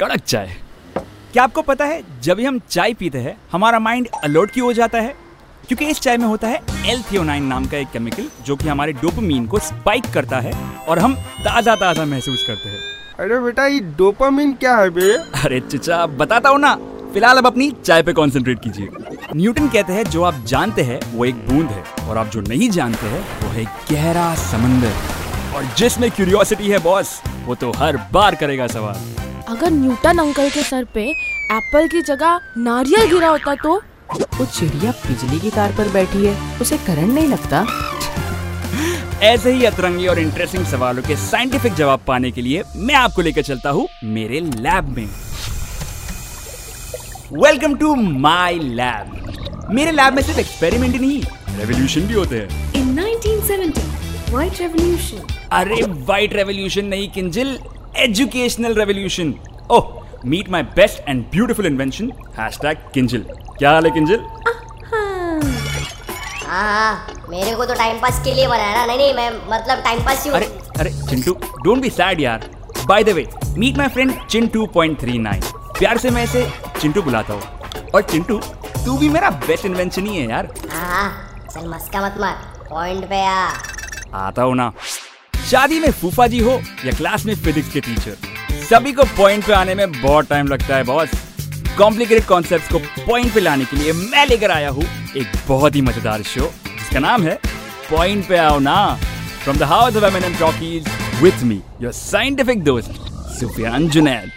कड़क चाय। क्या आपको पता है जब भी हम चाय पीते हैं हमारा माइंड अलर्ट क्यों हो जाता है? क्योंकि इस चाय में होता है एल नाम का एक केमिकल जो कि हमारे डोपामीन को स्पाइक करता है और हम ताज़ा ताज़ा महसूस करते हैं। अरे बेटा ये डोपामिन क्या है बे? अरे चचा बताता हूँ ना फ़िलहाल अब अपनी चाय पे कंसंट्रेट कीजिए। न्यूटन कहते हैं जो आप जानते हैं वो एक बूंद है और आप जो नहीं जानते हैं वो है गहरा समंदर। और जिसमें क्यूरियोसिटी है बॉस वो तो हर बार करेगा सवाल। अगर न्यूटन अंकल के सर पे एप्पल की जगह नारियल गिरा होता तो? वो चिड़िया बिजली की तार पर बैठी है उसे करंट नहीं लगता। ऐसे ही अतरंगी और इंटरेस्टिंग सवालों के साइंटिफिक जवाब पाने के लिए मैं आपको लेकर चलता हूँ मेरे लैब में। वेलकम टू माई लैब मेरे लैब में सिर्फ़ एक्सपेरिमेंट ही नहीं रेवोल्यूशन भी होते हैं। In 1970, White Revolution. अरे वाइट रेवोल्यूशन नहीं Kinjal. Educational revolution. Oh meet my best and beautiful invention hashtag Kinjal क्या हाल है किंजल हाँ मेरे को तो टाइम पास के लिए बनाया ना। नहीं नहीं मैं मतलब टाइम पास ही अरे अरे चिंटू डोंट बी सैड यार। By the way meet my friend Chintu point three nine प्यार से मैं इसे चिंटू बुलाता हूँ। और चिंटू तू भी मेरा बेस्ट इन्वेंशन ही है यार। हाँ चल मस्का मत मार। पॉइंट पे आ। आता हूँ ना। शादी में फूफा जी हो या क्लास में फिजिक्स के टीचर? सभी को पॉइंट पे आने में बहुत टाइम लगता है बॉस कॉम्प्लिकेटेड कॉन्सेप्ट्स को पॉइंट पे लाने के लिए मैं लेकर आया हूँ एक बहुत ही मज़ेदार शो जिसका नाम है पॉइंट पे आओ ना। From the house of M N M talkies with me your scientific दोस्त सुफियान जुनैद